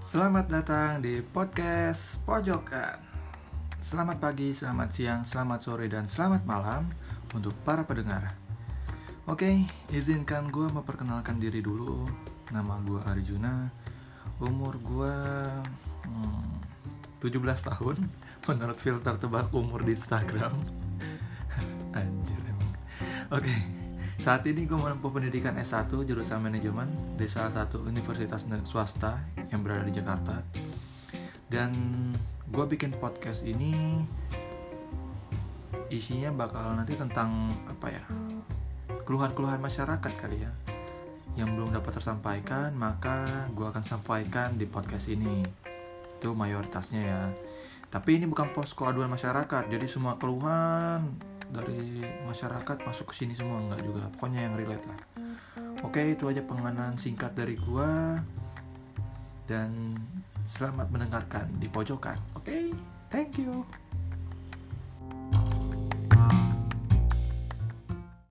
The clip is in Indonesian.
Selamat datang di podcast Pojokan. Selamat pagi, selamat siang, selamat sore, dan selamat malam untuk para pendengar. Oke, izinkan gue memperkenalkan diri dulu. Nama gue Arjuna. Umur gue hmm, 17 tahun menurut filter tebak umur di Instagram. Anjir emang. Oke, saat ini gue menempuh pendidikan S1 jurusan manajemen di salah satu universitas swasta yang berada di Jakarta. Dan gue bikin podcast ini isinya bakal nanti tentang apa ya keluhan-keluhan masyarakat kali ya yang belum dapat tersampaikan maka gue akan sampaikan di podcast ini itu mayoritasnya ya tapi ini bukan posko aduan masyarakat jadi semua keluhan dari masyarakat masuk ke sini semua enggak juga pokoknya yang relate lah oke itu aja pengenalan singkat dari gue dan Selamat mendengarkan di pojokan. Oke, thank you.